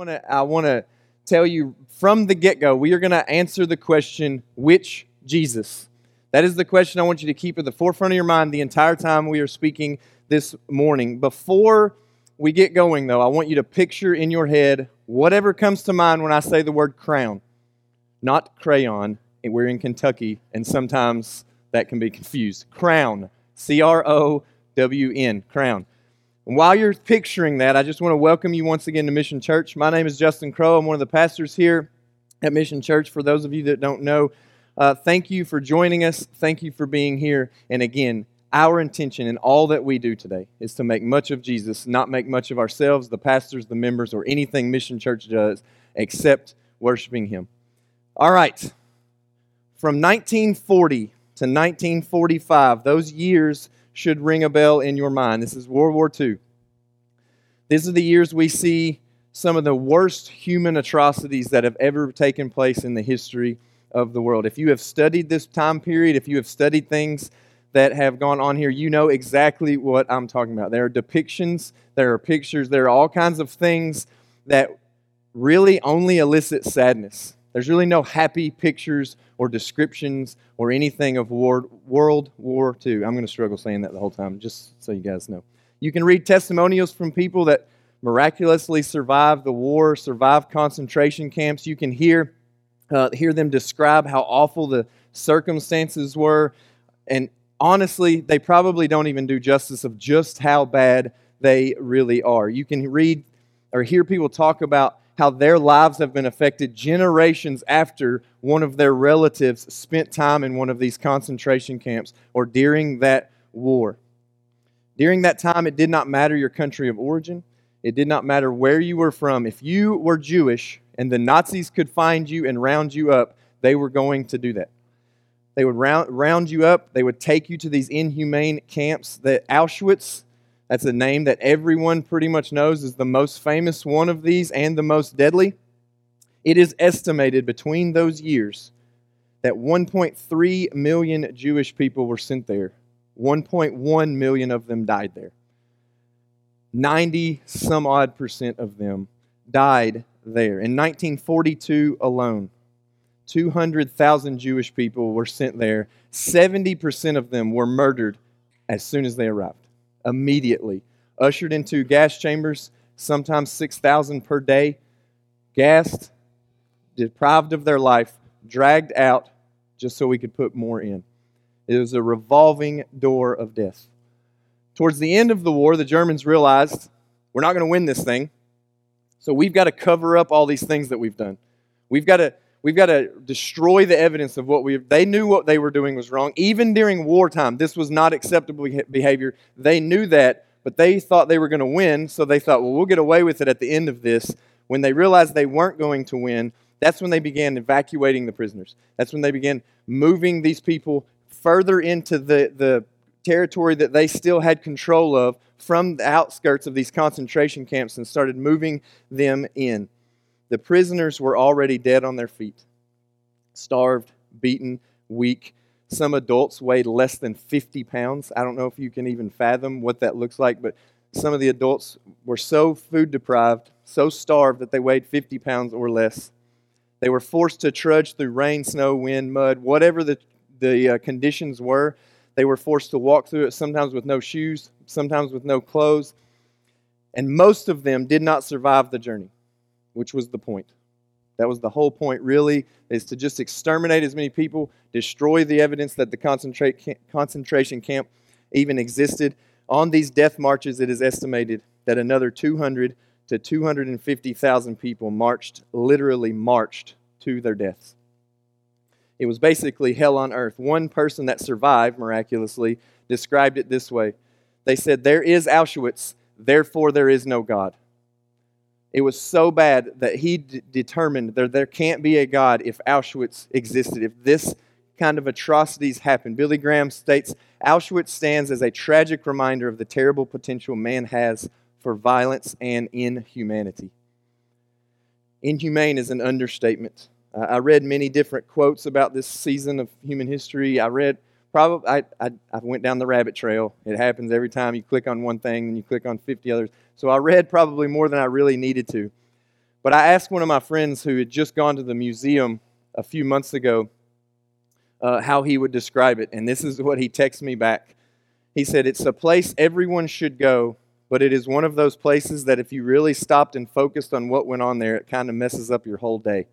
want to I want to tell you from the get-go we are going to answer the question which Jesus. That is the question I want you to keep at the forefront of your mind the entire time we are speaking this morning. Before we get going though, I want you to picture in your head whatever comes to mind when I say the word crown. Not crayon. We're in Kentucky and sometimes that can be confused. Crown. C R O W N. Crown. And while you're picturing that, I just want to welcome you once again to Mission Church. My name is Justin Crow. I'm one of the pastors here at Mission Church. For those of you that don't know, uh, thank you for joining us. Thank you for being here. And again, our intention in all that we do today is to make much of Jesus, not make much of ourselves, the pastors, the members, or anything Mission Church does except worshiping Him. All right. From 1940 to 1945, those years should ring a bell in your mind. This is World War II. These are the years we see some of the worst human atrocities that have ever taken place in the history of the world. If you have studied this time period, if you have studied things that have gone on here, you know exactly what I'm talking about. There are depictions, there are pictures, there are all kinds of things that really only elicit sadness. There's really no happy pictures or descriptions or anything of war, World War II. I'm going to struggle saying that the whole time, just so you guys know. You can read testimonials from people that miraculously survived the war, survived concentration camps. You can hear, uh, hear them describe how awful the circumstances were. And honestly, they probably don't even do justice of just how bad they really are. You can read or hear people talk about how their lives have been affected generations after one of their relatives spent time in one of these concentration camps or during that war. During that time, it did not matter your country of origin, it did not matter where you were from. If you were Jewish and the Nazis could find you and round you up, they were going to do that. They would round, round you up, they would take you to these inhumane camps that Auschwitz that's a name that everyone pretty much knows is the most famous one of these and the most deadly. It is estimated between those years that 1.3 million Jewish people were sent there. 1.1 million of them died there. 90 some odd percent of them died there. In 1942 alone, 200,000 Jewish people were sent there. 70% of them were murdered as soon as they arrived immediately. Ushered into gas chambers, sometimes 6,000 per day, gassed, deprived of their life, dragged out just so we could put more in. It was a revolving door of death. Towards the end of the war, the Germans realized we're not going to win this thing, so we've got to cover up all these things that we've done. We've got to We've got to destroy the evidence of what we they knew what they were doing was wrong. Even during wartime, this was not acceptable behavior. They knew that, but they thought they were going to win, so they thought, well, we'll get away with it at the end of this. When they realized they weren't going to win, that's when they began evacuating the prisoners. That's when they began moving these people further into the, the territory that they still had control of from the outskirts of these concentration camps and started moving them in. The prisoners were already dead on their feet, starved, beaten, weak. Some adults weighed less than 50 pounds. I don't know if you can even fathom what that looks like, but some of the adults were so food deprived, so starved that they weighed 50 pounds or less. They were forced to trudge through rain, snow, wind, mud, whatever the, the uh, conditions were. They were forced to walk through it, sometimes with no shoes, sometimes with no clothes. And most of them did not survive the journey which was the point. That was the whole point, really, is to just exterminate as many people, destroy the evidence that the concentration camp even existed. On these death marches, it is estimated that another 200 to 250,000 people marched, literally marched to their deaths. It was basically hell on earth. One person that survived miraculously described it this way They said, There is Auschwitz, therefore there is no God. It was so bad that he d- determined that there can't be a God if Auschwitz existed, if this kind of atrocities happened. Billy Graham states Auschwitz stands as a tragic reminder of the terrible potential man has for violence and inhumanity. Inhumane is an understatement. Uh, I read many different quotes about this season of human history. I read probably I, I, I, went down the rabbit trail. It happens every time you click on one thing and you click on 50 others. So I read probably more than I really needed to. But I asked one of my friends who had just gone to the museum a few months ago uh, how he would describe it, and this is what he texted me back. He said, It's a place everyone should go, but it is one of those places that if you really stopped and focused on what went on there, it kind of messes up your whole day.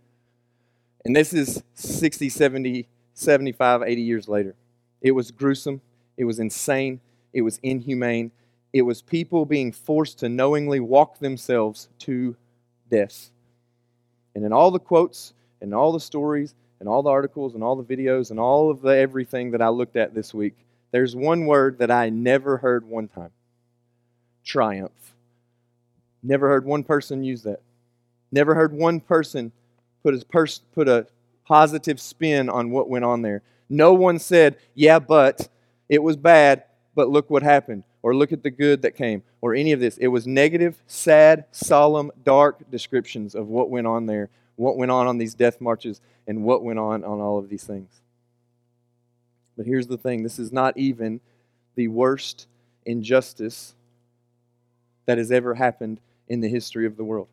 And this is 60, 70, 75, 80 years later. It was gruesome. It was insane. It was inhumane. It was people being forced to knowingly walk themselves to death. And in all the quotes and all the stories and all the articles and all the videos and all of the everything that I looked at this week, there's one word that I never heard one time triumph. Never heard one person use that. Never heard one person put a, pers- put a positive spin on what went on there. No one said, yeah, but it was bad, but look what happened, or look at the good that came, or any of this. It was negative, sad, solemn, dark descriptions of what went on there, what went on on these death marches, and what went on on all of these things. But here's the thing this is not even the worst injustice that has ever happened in the history of the world.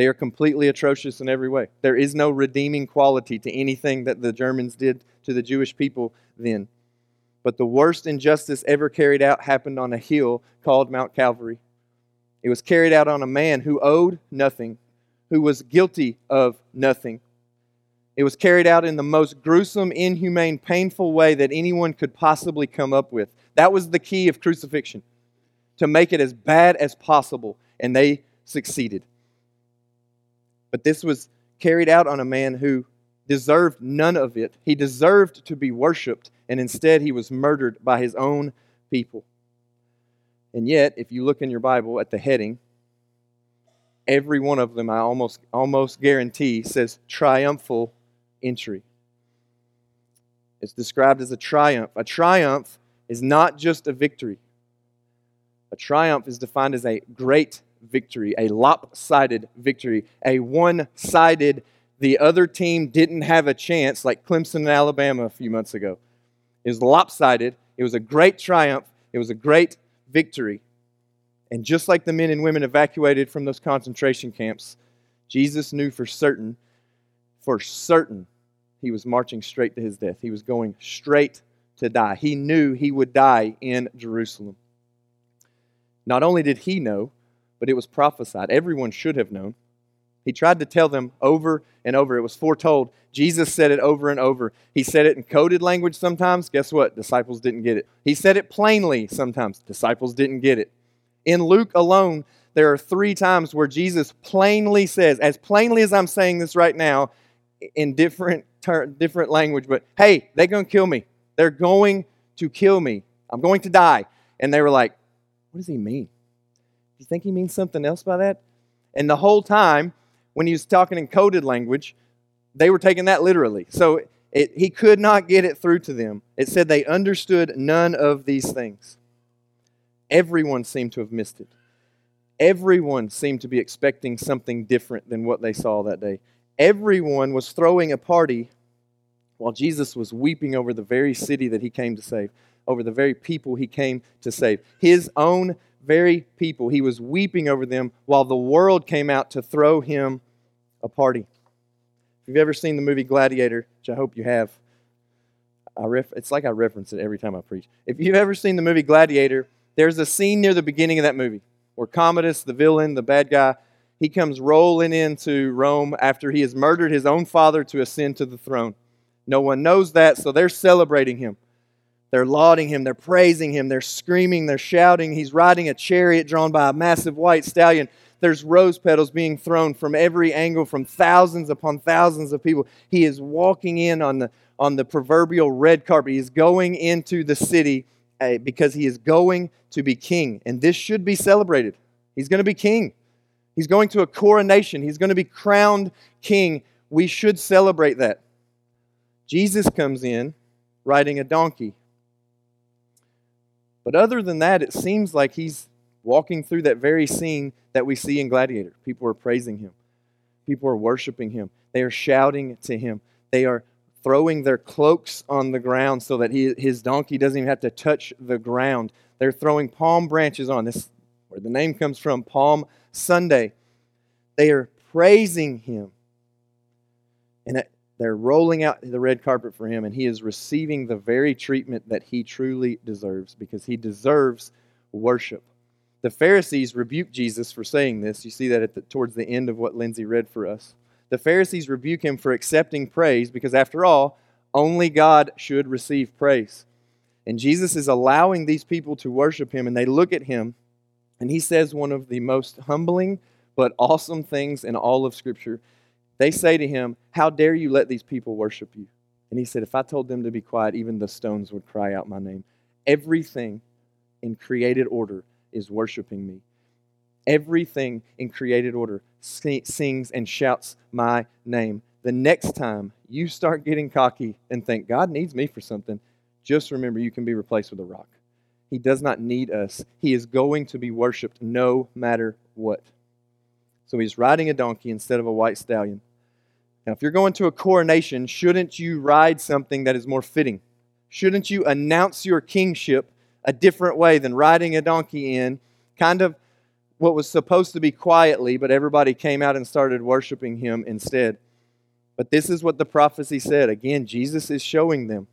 They are completely atrocious in every way. There is no redeeming quality to anything that the Germans did to the Jewish people then. But the worst injustice ever carried out happened on a hill called Mount Calvary. It was carried out on a man who owed nothing, who was guilty of nothing. It was carried out in the most gruesome, inhumane, painful way that anyone could possibly come up with. That was the key of crucifixion to make it as bad as possible, and they succeeded. But this was carried out on a man who deserved none of it. He deserved to be worshiped, and instead he was murdered by his own people. And yet, if you look in your Bible at the heading, every one of them, I almost, almost guarantee, says triumphal entry. It's described as a triumph. A triumph is not just a victory. A triumph is defined as a great victory, a lopsided victory, a one sided, the other team didn't have a chance, like Clemson and Alabama a few months ago. It was lopsided. It was a great triumph. It was a great victory. And just like the men and women evacuated from those concentration camps, Jesus knew for certain, for certain, he was marching straight to his death. He was going straight to die. He knew he would die in Jerusalem. Not only did he know, but it was prophesied. Everyone should have known. He tried to tell them over and over. It was foretold. Jesus said it over and over. He said it in coded language sometimes. Guess what? Disciples didn't get it. He said it plainly sometimes. Disciples didn't get it. In Luke alone, there are three times where Jesus plainly says, as plainly as I'm saying this right now, in different ter- different language, but hey, they're going to kill me. They're going to kill me. I'm going to die. And they were like, what does he mean? You think he means something else by that? And the whole time, when he was talking in coded language, they were taking that literally. So it, he could not get it through to them. It said they understood none of these things. Everyone seemed to have missed it. Everyone seemed to be expecting something different than what they saw that day. Everyone was throwing a party while Jesus was weeping over the very city that he came to save, over the very people he came to save. His own very people. He was weeping over them while the world came out to throw him a party. If you've ever seen the movie Gladiator, which I hope you have, I ref- it's like I reference it every time I preach. If you've ever seen the movie Gladiator, there's a scene near the beginning of that movie where Commodus, the villain, the bad guy, he comes rolling into Rome after he has murdered his own father to ascend to the throne. No one knows that, so they're celebrating him. They're lauding him, they're praising him, they're screaming, they're shouting. He's riding a chariot drawn by a massive white stallion. There's rose petals being thrown from every angle from thousands upon thousands of people. He is walking in on the, on the proverbial red carpet. He is going into the city uh, because he is going to be king. And this should be celebrated. He's going to be king. He's going to a coronation. He's going to be crowned king. We should celebrate that. Jesus comes in riding a donkey. But other than that, it seems like he's walking through that very scene that we see in Gladiator. People are praising him, people are worshiping him, they are shouting to him, they are throwing their cloaks on the ground so that he, his donkey doesn't even have to touch the ground. They're throwing palm branches on this, where the name comes from, Palm Sunday. They are praising him. And they're rolling out the red carpet for him, and he is receiving the very treatment that he truly deserves because he deserves worship. The Pharisees rebuked Jesus for saying this. You see that at the, towards the end of what Lindsay read for us. The Pharisees rebuke him for accepting praise because, after all, only God should receive praise. And Jesus is allowing these people to worship him, and they look at him, and he says one of the most humbling but awesome things in all of Scripture. They say to him, How dare you let these people worship you? And he said, If I told them to be quiet, even the stones would cry out my name. Everything in created order is worshiping me. Everything in created order sings and shouts my name. The next time you start getting cocky and think, God needs me for something, just remember you can be replaced with a rock. He does not need us. He is going to be worshiped no matter what. So he's riding a donkey instead of a white stallion. Now, if you're going to a coronation, shouldn't you ride something that is more fitting? Shouldn't you announce your kingship a different way than riding a donkey in, kind of what was supposed to be quietly, but everybody came out and started worshiping him instead. But this is what the prophecy said. Again, Jesus is showing them.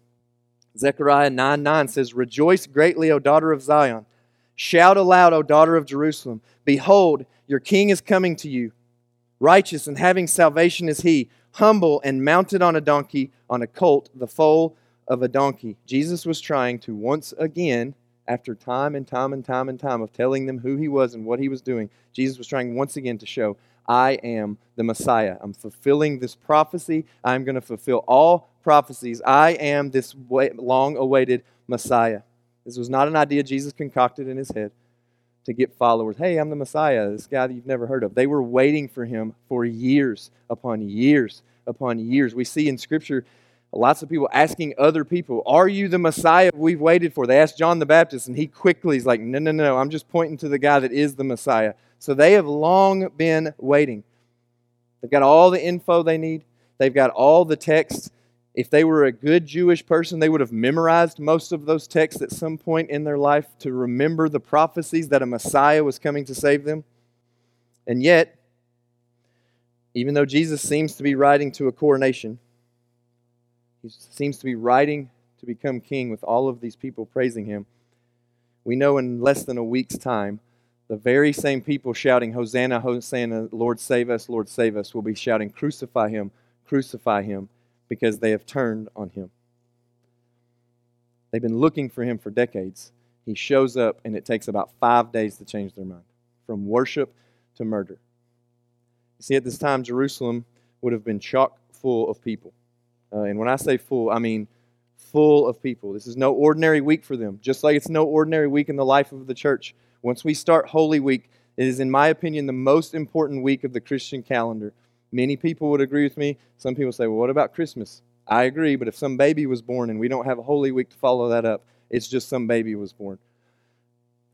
Zechariah 9 9 says, Rejoice greatly, O daughter of Zion. Shout aloud, O daughter of Jerusalem. Behold, your king is coming to you. Righteous and having salvation is he, humble and mounted on a donkey, on a colt, the foal of a donkey. Jesus was trying to once again, after time and time and time and time of telling them who he was and what he was doing, Jesus was trying once again to show, I am the Messiah. I'm fulfilling this prophecy. I'm going to fulfill all prophecies. I am this long awaited Messiah. This was not an idea Jesus concocted in his head to get followers. Hey, I'm the Messiah, this guy that you've never heard of. They were waiting for him for years upon years upon years. We see in Scripture Lots of people asking other people, Are you the Messiah we've waited for? They asked John the Baptist, and he quickly is like, No, no, no, I'm just pointing to the guy that is the Messiah. So they have long been waiting. They've got all the info they need, they've got all the texts. If they were a good Jewish person, they would have memorized most of those texts at some point in their life to remember the prophecies that a Messiah was coming to save them. And yet, even though Jesus seems to be riding to a coronation, he seems to be riding to become king with all of these people praising him. We know in less than a week's time, the very same people shouting, Hosanna, Hosanna, Lord save us, Lord save us, will be shouting, Crucify him, crucify him, because they have turned on him. They've been looking for him for decades. He shows up, and it takes about five days to change their mind from worship to murder. You see, at this time, Jerusalem would have been chock full of people. Uh, and when I say full, I mean full of people. This is no ordinary week for them, just like it's no ordinary week in the life of the church. Once we start Holy Week, it is, in my opinion, the most important week of the Christian calendar. Many people would agree with me. Some people say, well, what about Christmas? I agree, but if some baby was born and we don't have a Holy Week to follow that up, it's just some baby was born.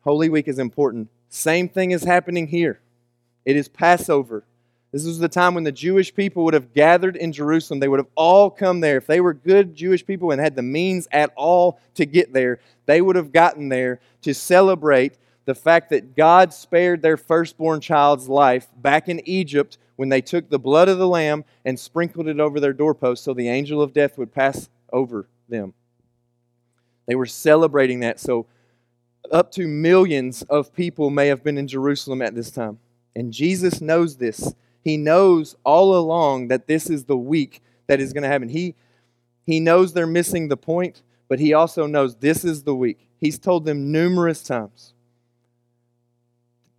Holy Week is important. Same thing is happening here. It is Passover. This was the time when the Jewish people would have gathered in Jerusalem. They would have all come there. If they were good Jewish people and had the means at all to get there, they would have gotten there to celebrate the fact that God spared their firstborn child's life back in Egypt when they took the blood of the lamb and sprinkled it over their doorpost so the angel of death would pass over them. They were celebrating that. So, up to millions of people may have been in Jerusalem at this time. And Jesus knows this. He knows all along that this is the week that is going to happen. He, he knows they're missing the point, but he also knows this is the week. He's told them numerous times.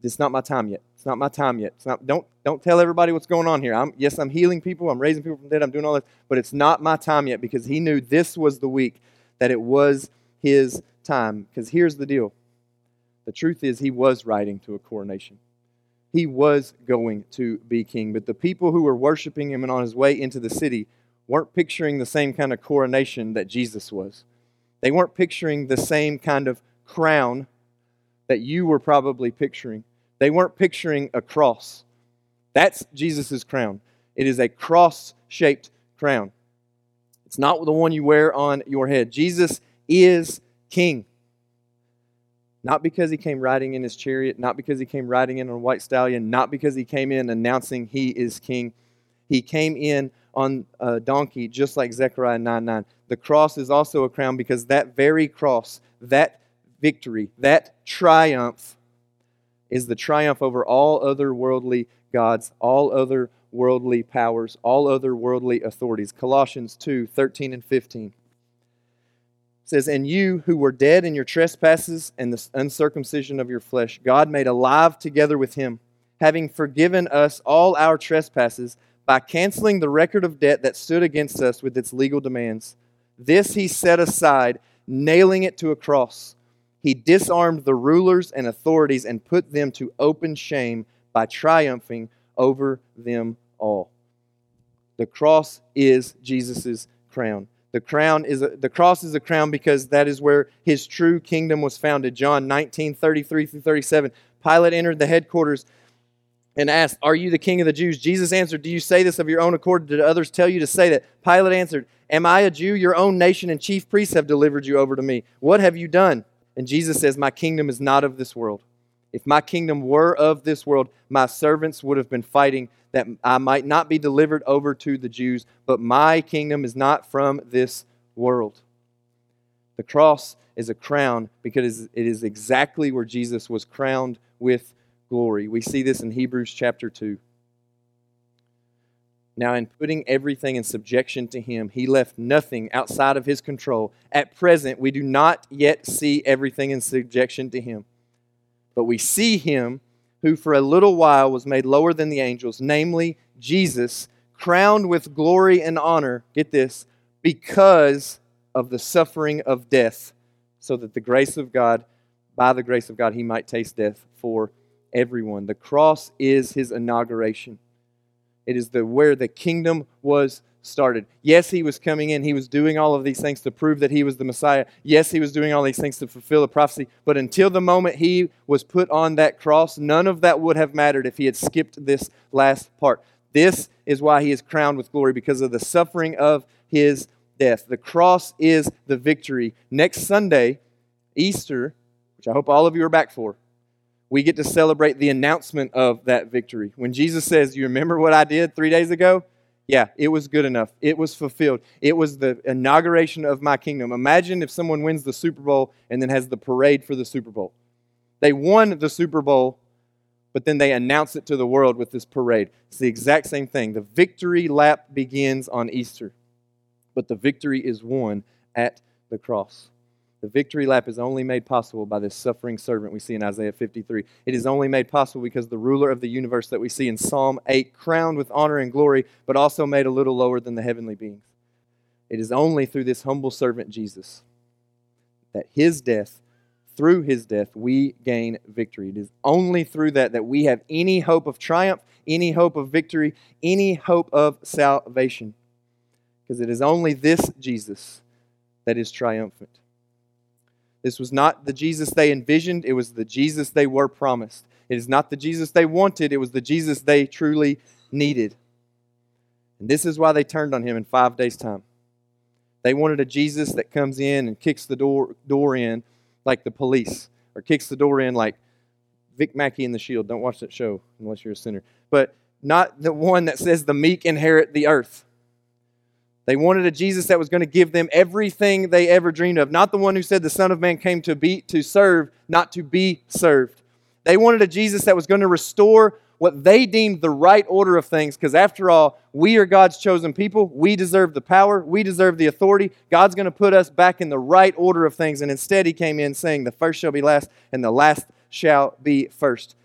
It's not my time yet. It's not my time yet. It's not, don't, don't tell everybody what's going on here. I'm, yes, I'm healing people. I'm raising people from dead. I'm doing all this. But it's not my time yet because he knew this was the week that it was his time. Because here's the deal the truth is, he was riding to a coronation he was going to be king. But the people who were worshiping him and on his way into the city weren't picturing the same kind of coronation that Jesus was. They weren't picturing the same kind of crown that you were probably picturing. They weren't picturing a cross. That's Jesus' crown. It is a cross shaped crown. It's not the one you wear on your head. Jesus is king. Not because he came riding in his chariot, not because he came riding in on a white stallion, not because he came in announcing he is king. He came in on a donkey, just like Zechariah 9 9. The cross is also a crown because that very cross, that victory, that triumph, is the triumph over all other worldly gods, all other worldly powers, all other worldly authorities. Colossians 2 13 and 15 says, And you who were dead in your trespasses and the uncircumcision of your flesh, God made alive together with him, having forgiven us all our trespasses by canceling the record of debt that stood against us with its legal demands. This he set aside, nailing it to a cross. He disarmed the rulers and authorities and put them to open shame by triumphing over them all. The cross is Jesus' crown. The crown is a, the cross is a crown because that is where his true kingdom was founded. John 19, 33 through 37. Pilate entered the headquarters and asked, Are you the king of the Jews? Jesus answered, Do you say this of your own accord? Did others tell you to say that? Pilate answered, Am I a Jew? Your own nation and chief priests have delivered you over to me. What have you done? And Jesus says, My kingdom is not of this world. If my kingdom were of this world, my servants would have been fighting that I might not be delivered over to the Jews, but my kingdom is not from this world. The cross is a crown because it is exactly where Jesus was crowned with glory. We see this in Hebrews chapter 2. Now, in putting everything in subjection to Him, He left nothing outside of His control. At present, we do not yet see everything in subjection to Him, but we see Him who for a little while was made lower than the angels, namely Jesus, crowned with glory and honor, get this, because of the suffering of death, so that the grace of God, by the grace of God, he might taste death for everyone. The cross is his inauguration. It is the where the kingdom was started. Yes, he was coming in. He was doing all of these things to prove that he was the Messiah. Yes, he was doing all these things to fulfill the prophecy. But until the moment he was put on that cross, none of that would have mattered if he had skipped this last part. This is why he is crowned with glory because of the suffering of his death. The cross is the victory. Next Sunday, Easter, which I hope all of you are back for, we get to celebrate the announcement of that victory. When Jesus says, You remember what I did three days ago? Yeah, it was good enough. It was fulfilled. It was the inauguration of my kingdom. Imagine if someone wins the Super Bowl and then has the parade for the Super Bowl. They won the Super Bowl, but then they announce it to the world with this parade. It's the exact same thing. The victory lap begins on Easter, but the victory is won at the cross. The victory lap is only made possible by this suffering servant we see in Isaiah 53. It is only made possible because the ruler of the universe that we see in Psalm 8, crowned with honor and glory, but also made a little lower than the heavenly beings. It is only through this humble servant Jesus that his death, through his death, we gain victory. It is only through that that we have any hope of triumph, any hope of victory, any hope of salvation. Because it is only this Jesus that is triumphant. This was not the Jesus they envisioned, it was the Jesus they were promised. It is not the Jesus they wanted, it was the Jesus they truly needed. And this is why they turned on him in five days' time. They wanted a Jesus that comes in and kicks the door, door in like the police, or kicks the door in like Vic Mackey in The Shield. Don't watch that show unless you're a sinner. But not the one that says the meek inherit the earth. They wanted a Jesus that was going to give them everything they ever dreamed of, not the one who said the Son of Man came to be to serve, not to be served. They wanted a Jesus that was going to restore what they deemed the right order of things, because after all, we are God's chosen people. We deserve the power, we deserve the authority. God's going to put us back in the right order of things. And instead, He came in saying, The first shall be last, and the last shall be first.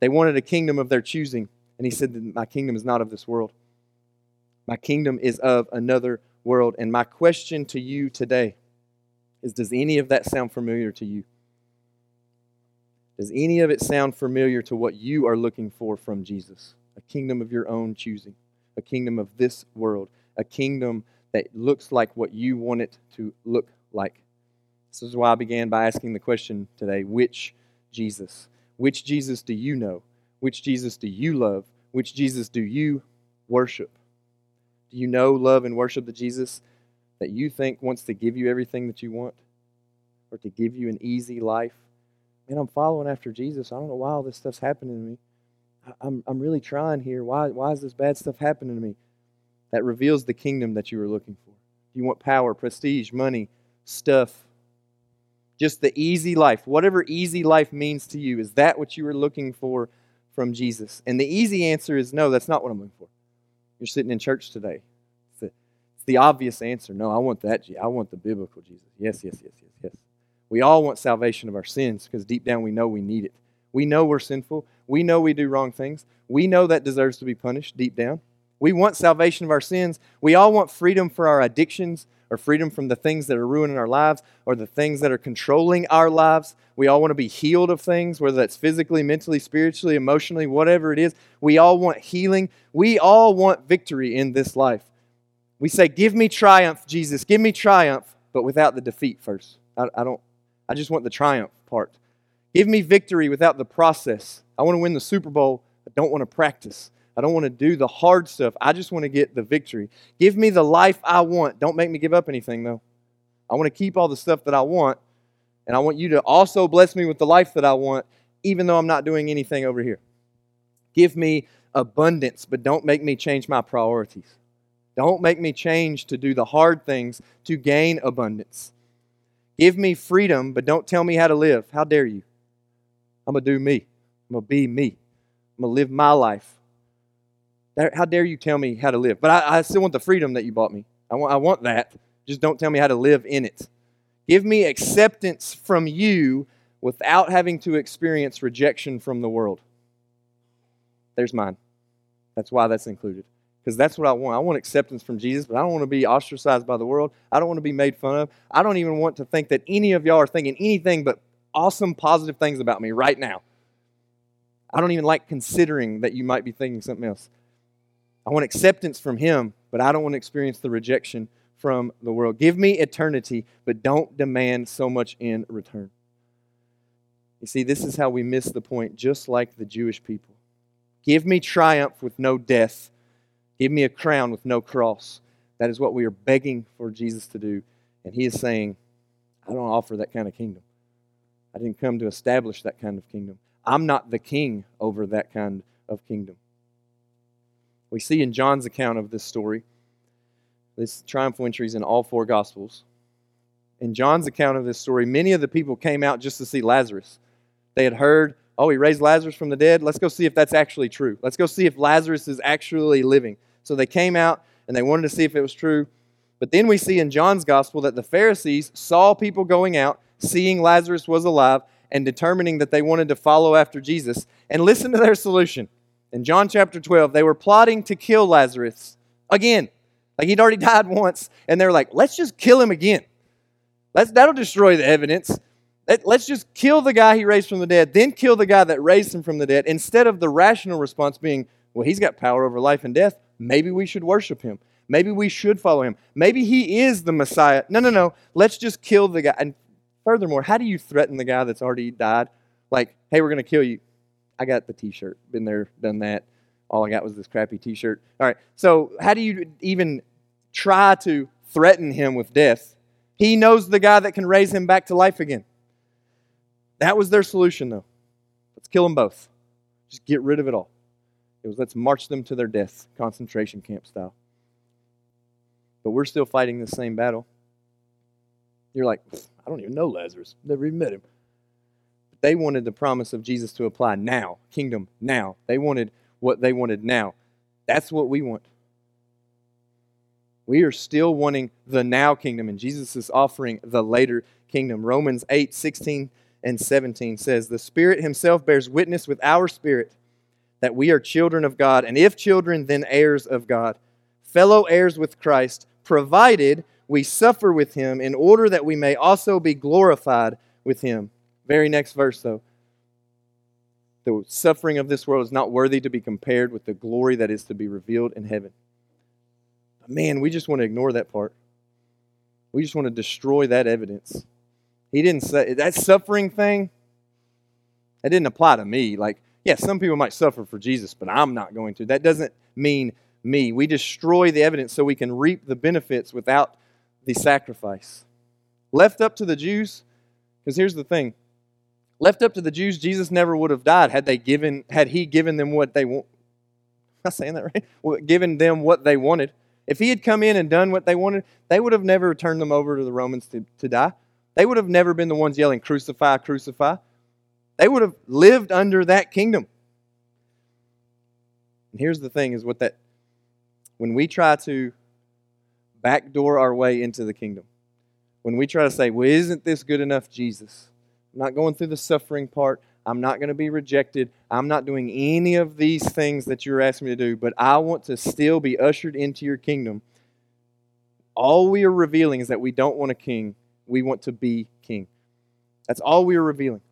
They wanted a kingdom of their choosing. And He said, My kingdom is not of this world. My kingdom is of another world. And my question to you today is Does any of that sound familiar to you? Does any of it sound familiar to what you are looking for from Jesus? A kingdom of your own choosing, a kingdom of this world, a kingdom that looks like what you want it to look like. This is why I began by asking the question today which Jesus? Which Jesus do you know? Which Jesus do you love? Which Jesus do you worship? Do you know, love, and worship the Jesus that you think wants to give you everything that you want or to give you an easy life? man, I'm following after Jesus. I don't know why all this stuff's happening to me. I'm, I'm really trying here. Why, why is this bad stuff happening to me? That reveals the kingdom that you were looking for. Do you want power, prestige, money, stuff, just the easy life. Whatever easy life means to you, is that what you were looking for from Jesus? And the easy answer is no, that's not what I'm looking for. You're sitting in church today. It's the, it's the obvious answer. No, I want that. I want the biblical Jesus. Yes, yes, yes, yes, yes. We all want salvation of our sins because deep down we know we need it. We know we're sinful. We know we do wrong things. We know that deserves to be punished deep down. We want salvation of our sins. We all want freedom for our addictions or freedom from the things that are ruining our lives or the things that are controlling our lives. We all want to be healed of things, whether that's physically, mentally, spiritually, emotionally, whatever it is. We all want healing. We all want victory in this life. We say, Give me triumph, Jesus. Give me triumph, but without the defeat first. I, I don't, I just want the triumph part. Give me victory without the process. I want to win the Super Bowl. I don't want to practice. I don't want to do the hard stuff. I just want to get the victory. Give me the life I want. Don't make me give up anything, though. I want to keep all the stuff that I want, and I want you to also bless me with the life that I want, even though I'm not doing anything over here. Give me abundance, but don't make me change my priorities. Don't make me change to do the hard things to gain abundance. Give me freedom, but don't tell me how to live. How dare you? I'm going to do me. I'm going to be me. I'm going to live my life. How dare you tell me how to live? But I, I still want the freedom that you bought me. I want, I want that. Just don't tell me how to live in it. Give me acceptance from you without having to experience rejection from the world. There's mine. That's why that's included. Because that's what I want. I want acceptance from Jesus, but I don't want to be ostracized by the world. I don't want to be made fun of. I don't even want to think that any of y'all are thinking anything but awesome, positive things about me right now. I don't even like considering that you might be thinking something else. I want acceptance from Him, but I don't want to experience the rejection from the world. Give me eternity, but don't demand so much in return. You see, this is how we miss the point, just like the Jewish people. Give me triumph with no death. Give me a crown with no cross. That is what we are begging for Jesus to do. And He is saying, I don't offer that kind of kingdom. I didn't come to establish that kind of kingdom. I'm not the king over that kind of kingdom. We see in John's account of this story, this triumphal entry is in all four Gospels. In John's account of this story, many of the people came out just to see Lazarus. They had heard, oh, he raised Lazarus from the dead. Let's go see if that's actually true. Let's go see if Lazarus is actually living. So they came out and they wanted to see if it was true. But then we see in John's Gospel that the Pharisees saw people going out seeing Lazarus was alive and determining that they wanted to follow after Jesus. And listen to their solution. In John chapter 12, they were plotting to kill Lazarus again. Like he'd already died once, and they're like, let's just kill him again. Let's, that'll destroy the evidence. Let, let's just kill the guy he raised from the dead, then kill the guy that raised him from the dead, instead of the rational response being, well, he's got power over life and death. Maybe we should worship him. Maybe we should follow him. Maybe he is the Messiah. No, no, no. Let's just kill the guy. And Furthermore, how do you threaten the guy that's already died? Like, hey, we're going to kill you. I got the t shirt. Been there, done that. All I got was this crappy t shirt. All right. So, how do you even try to threaten him with death? He knows the guy that can raise him back to life again. That was their solution, though. Let's kill them both. Just get rid of it all. It was let's march them to their death, concentration camp style. But we're still fighting the same battle. You're like, I don't even know Lazarus. Never even met him. They wanted the promise of Jesus to apply now, kingdom now. They wanted what they wanted now. That's what we want. We are still wanting the now kingdom, and Jesus is offering the later kingdom. Romans 8, 16 and 17 says, The Spirit Himself bears witness with our spirit that we are children of God, and if children, then heirs of God, fellow heirs with Christ, provided we suffer with him in order that we may also be glorified with him. Very next verse, though. The suffering of this world is not worthy to be compared with the glory that is to be revealed in heaven. But man, we just want to ignore that part. We just want to destroy that evidence. He didn't say that suffering thing, that didn't apply to me. Like, yeah, some people might suffer for Jesus, but I'm not going to. That doesn't mean me. We destroy the evidence so we can reap the benefits without the sacrifice. Left up to the Jews, because here's the thing Left up to the Jews, Jesus never would have died had they given had he given them what they want. Am I saying that right? Given them what they wanted. If he had come in and done what they wanted, they would have never turned them over to the Romans to, to die. They would have never been the ones yelling, Crucify, crucify. They would have lived under that kingdom. And here's the thing is what that when we try to backdoor our way into the kingdom, when we try to say, Well, isn't this good enough, Jesus? I'm not going through the suffering part. I'm not going to be rejected. I'm not doing any of these things that you're asking me to do, but I want to still be ushered into your kingdom. All we are revealing is that we don't want a king, we want to be king. That's all we are revealing.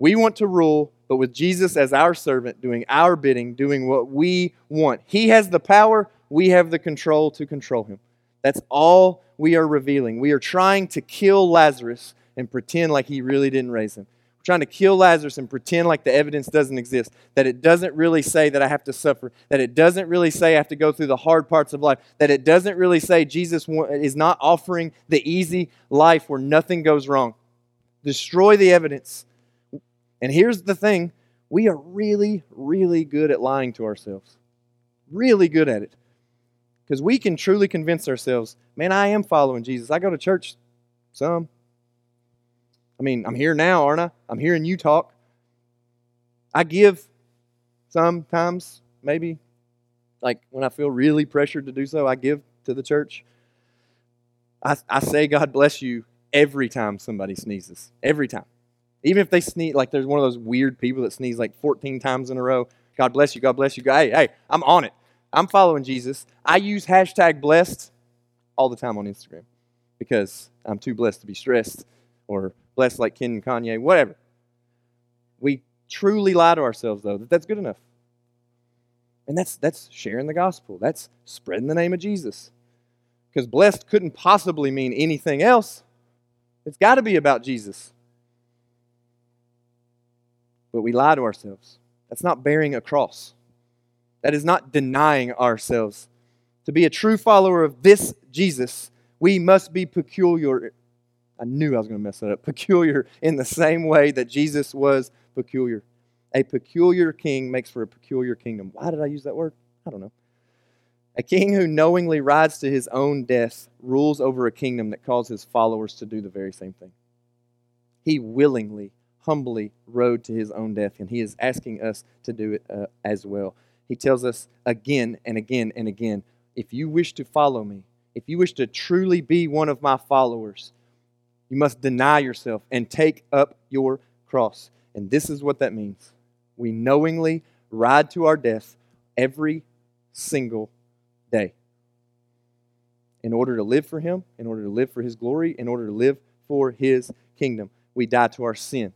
We want to rule, but with Jesus as our servant, doing our bidding, doing what we want. He has the power, we have the control to control him. That's all we are revealing. We are trying to kill Lazarus and pretend like he really didn't raise him We're trying to kill Lazarus and pretend like the evidence doesn't exist, that it doesn't really say that I have to suffer, that it doesn't really say I have to go through the hard parts of life, that it doesn't really say Jesus is not offering the easy life where nothing goes wrong. Destroy the evidence. And here's the thing we are really, really good at lying to ourselves. Really good at it. Because we can truly convince ourselves, man, I am following Jesus. I go to church some. I mean, I'm here now, aren't I? I'm hearing you talk. I give sometimes, maybe, like when I feel really pressured to do so, I give to the church. I, I say, God bless you every time somebody sneezes. Every time. Even if they sneeze, like there's one of those weird people that sneeze like 14 times in a row. God bless you. God bless you. Hey, hey, I'm on it. I'm following Jesus. I use hashtag blessed all the time on Instagram because I'm too blessed to be stressed or blessed like Kim and Kanye, whatever. We truly lie to ourselves, though, that that's good enough. And that's, that's sharing the gospel. That's spreading the name of Jesus. Because blessed couldn't possibly mean anything else. It's got to be about Jesus. But we lie to ourselves. That's not bearing a cross. That is not denying ourselves. To be a true follower of this Jesus, we must be peculiar I knew I was going to mess that up. Peculiar in the same way that Jesus was peculiar. A peculiar king makes for a peculiar kingdom. Why did I use that word? I don't know. A king who knowingly rides to his own death rules over a kingdom that calls his followers to do the very same thing. He willingly, humbly rode to his own death, and he is asking us to do it uh, as well. He tells us again and again and again if you wish to follow me, if you wish to truly be one of my followers, you must deny yourself and take up your cross. And this is what that means. We knowingly ride to our death every single day. In order to live for Him, in order to live for His glory, in order to live for His kingdom, we die to our sin.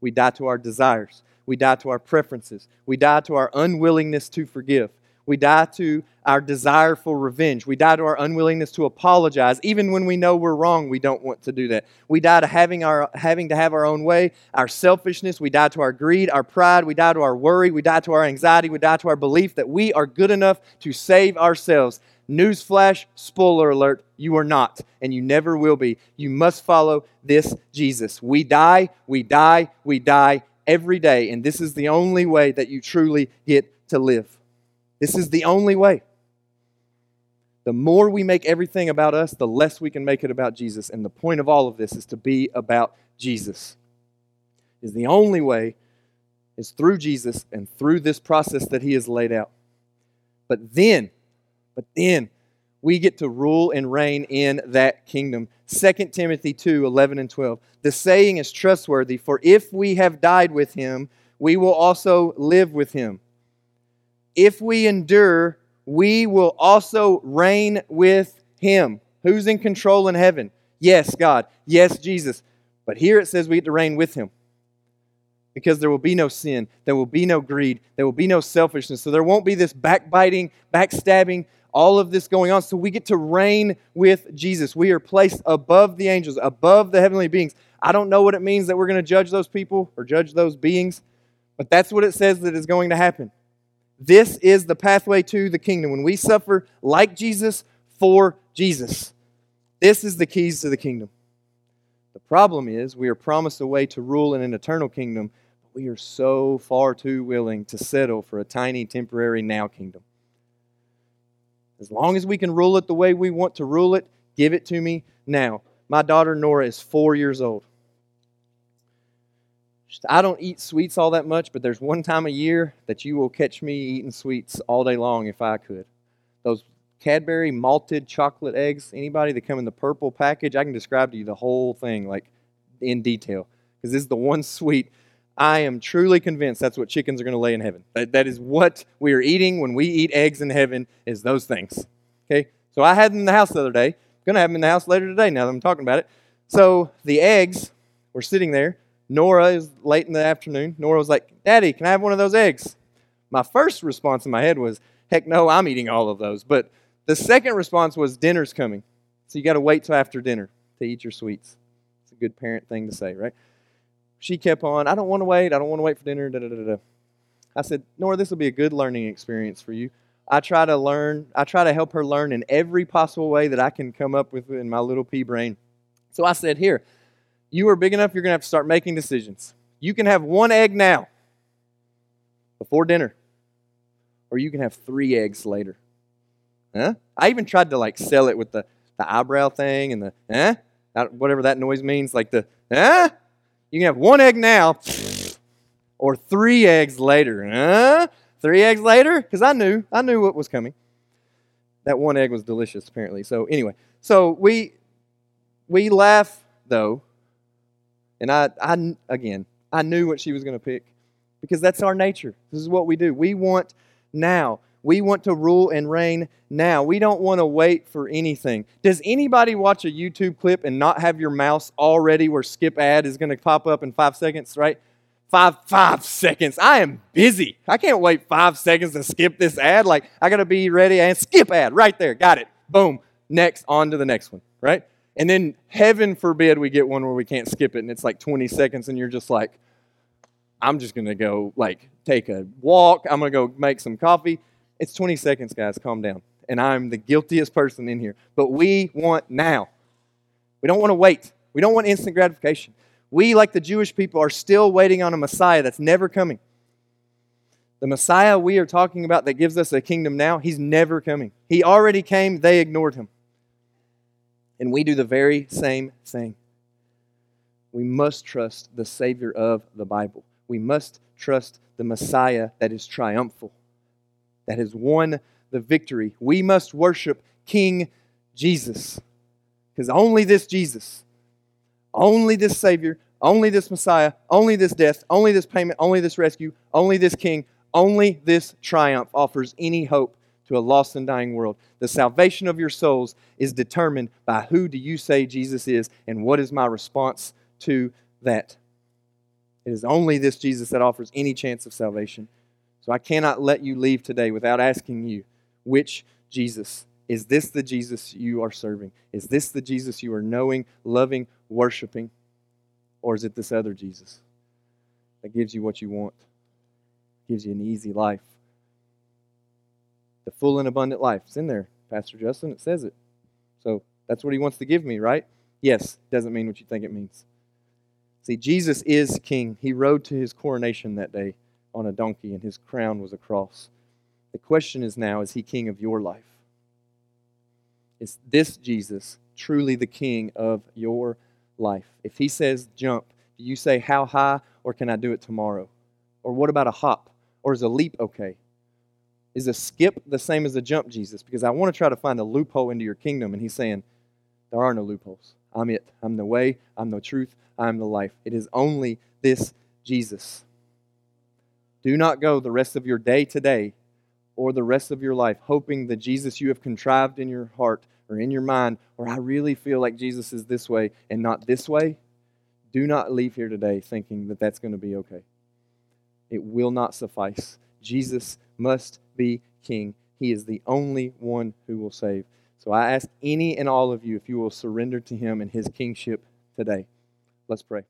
We die to our desires. We die to our preferences. We die to our unwillingness to forgive. We die to our desire for revenge. We die to our unwillingness to apologize. Even when we know we're wrong, we don't want to do that. We die to having, our, having to have our own way, our selfishness. We die to our greed, our pride. We die to our worry. We die to our anxiety. We die to our belief that we are good enough to save ourselves. Newsflash, spoiler alert, you are not, and you never will be. You must follow this Jesus. We die, we die, we die every day, and this is the only way that you truly get to live. This is the only way. The more we make everything about us, the less we can make it about Jesus. And the point of all of this is to be about Jesus. Is the only way is through Jesus and through this process that he has laid out. But then, but then we get to rule and reign in that kingdom. 2 Timothy 2 11 and 12. The saying is trustworthy, for if we have died with him, we will also live with him if we endure, we will also reign with him. Who's in control in heaven? Yes, God. Yes, Jesus. But here it says we get to reign with him. Because there will be no sin, there will be no greed, there will be no selfishness. So there won't be this backbiting, backstabbing, all of this going on. So we get to reign with Jesus. We are placed above the angels, above the heavenly beings. I don't know what it means that we're going to judge those people or judge those beings, but that's what it says that is going to happen. This is the pathway to the kingdom. When we suffer like Jesus for Jesus, this is the keys to the kingdom. The Problem is, we are promised a way to rule in an eternal kingdom, but we are so far too willing to settle for a tiny temporary now kingdom. As long as we can rule it the way we want to rule it, give it to me now. My daughter Nora is four years old. I don't eat sweets all that much, but there's one time a year that you will catch me eating sweets all day long if I could. Those Cadbury malted chocolate eggs, anybody that come in the purple package, I can describe to you the whole thing like in detail because this is the one sweet I am truly convinced that's what chickens are going to lay in heaven. That, that is what we are eating when we eat eggs in heaven is those things. Okay? So I had them in the house the other day. I'm going to have them in the house later today now that I'm talking about it. So the eggs were sitting there. Nora is late in the afternoon. Nora was like, Daddy, can I have one of those eggs? My first response in my head was, Heck no, I'm eating all of those. But the second response was, Dinner's coming. So you got to wait till after dinner to eat your sweets. It's a good parent thing to say, right? she kept on, I don't want to wait. I don't want to wait for dinner. Da, da, da, da. I said, Nora, this will be a good learning experience for you. I try to learn, I try to help her learn in every possible way that I can come up with in my little pea brain. So I said, Here, you are big enough, you're going to have to start making decisions. You can have one egg now before dinner, or you can have three eggs later. Huh? I even tried to like sell it with the, the eyebrow thing and the, huh? Whatever that noise means, like the, huh? You can have one egg now or three eggs later. Huh? Three eggs later? Because I knew. I knew what was coming. That one egg was delicious, apparently. So anyway, so we we laugh though, and I, I again, I knew what she was going to pick because that's our nature. This is what we do. We want now. We want to rule and reign now. We don't want to wait for anything. Does anybody watch a YouTube clip and not have your mouse already where skip ad is going to pop up in five seconds, right? Five, five seconds. I am busy. I can't wait five seconds to skip this ad. Like, I got to be ready and skip ad right there. Got it. Boom. Next, on to the next one, right? And then, heaven forbid, we get one where we can't skip it and it's like 20 seconds and you're just like, I'm just going to go, like, take a walk. I'm going to go make some coffee it's 20 seconds, guys. Calm down. And I'm the guiltiest person in here. But we want now. We don't want to wait. We don't want instant gratification. We, like the Jewish people, are still waiting on a Messiah that's never coming. The Messiah we are talking about that gives us a kingdom now, he's never coming. He already came, they ignored him. And we do the very same thing. We must trust the Savior of the Bible. We must trust the Messiah that is triumphal that has won the victory. We must worship King Jesus. Because only this Jesus, only this Savior, only this Messiah, only this death, only this payment, only this rescue, only this King, only this triumph offers any hope to a lost and dying world. The salvation of your souls is determined by who do you say Jesus is and what is my response to that. It is only this Jesus that offers any chance of salvation. So I cannot let you leave today without asking you which Jesus. Is this the Jesus you are serving? Is this the Jesus you are knowing, loving, worshiping? Or is it this other Jesus that gives you what you want, gives you an easy life? The full and abundant life. It's in there, Pastor Justin. It says it. So that's what he wants to give me, right? Yes, doesn't mean what you think it means. See, Jesus is king. He rode to his coronation that day on a donkey and his crown was a cross. The question is now is he king of your life? Is this Jesus truly the king of your life? If he says jump, do you say how high or can I do it tomorrow? Or what about a hop? Or is a leap okay? Is a skip the same as a jump, Jesus? Because I want to try to find a loophole into your kingdom. And he's saying, there are no loopholes. I'm it. I'm the way. I'm the truth. I'm the life. It is only this Jesus. Do not go the rest of your day today or the rest of your life hoping that Jesus you have contrived in your heart or in your mind, or I really feel like Jesus is this way and not this way. Do not leave here today thinking that that's going to be okay. It will not suffice. Jesus must be king. He is the only one who will save. So I ask any and all of you if you will surrender to him and his kingship today. Let's pray.